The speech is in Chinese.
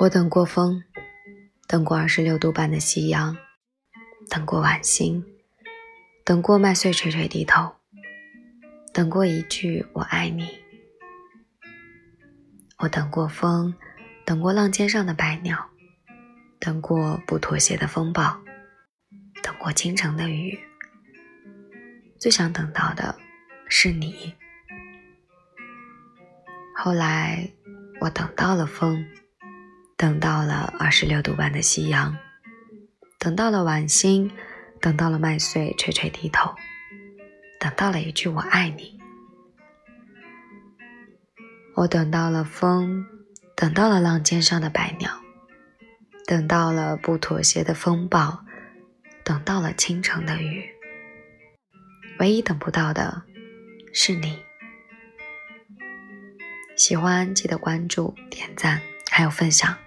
我等过风，等过二十六度半的夕阳，等过晚星，等过麦穗垂垂低头，等过一句“我爱你”。我等过风，等过浪尖上的白鸟，等过不妥协的风暴，等过倾城的雨。最想等到的是你。后来，我等到了风。等到了二十六度半的夕阳，等到了晚星，等到了麦穗垂垂低头，等到了一句“我爱你”。我等到了风，等到了浪尖上的白鸟，等到了不妥协的风暴，等到了倾城的雨。唯一等不到的是你。喜欢记得关注、点赞，还有分享。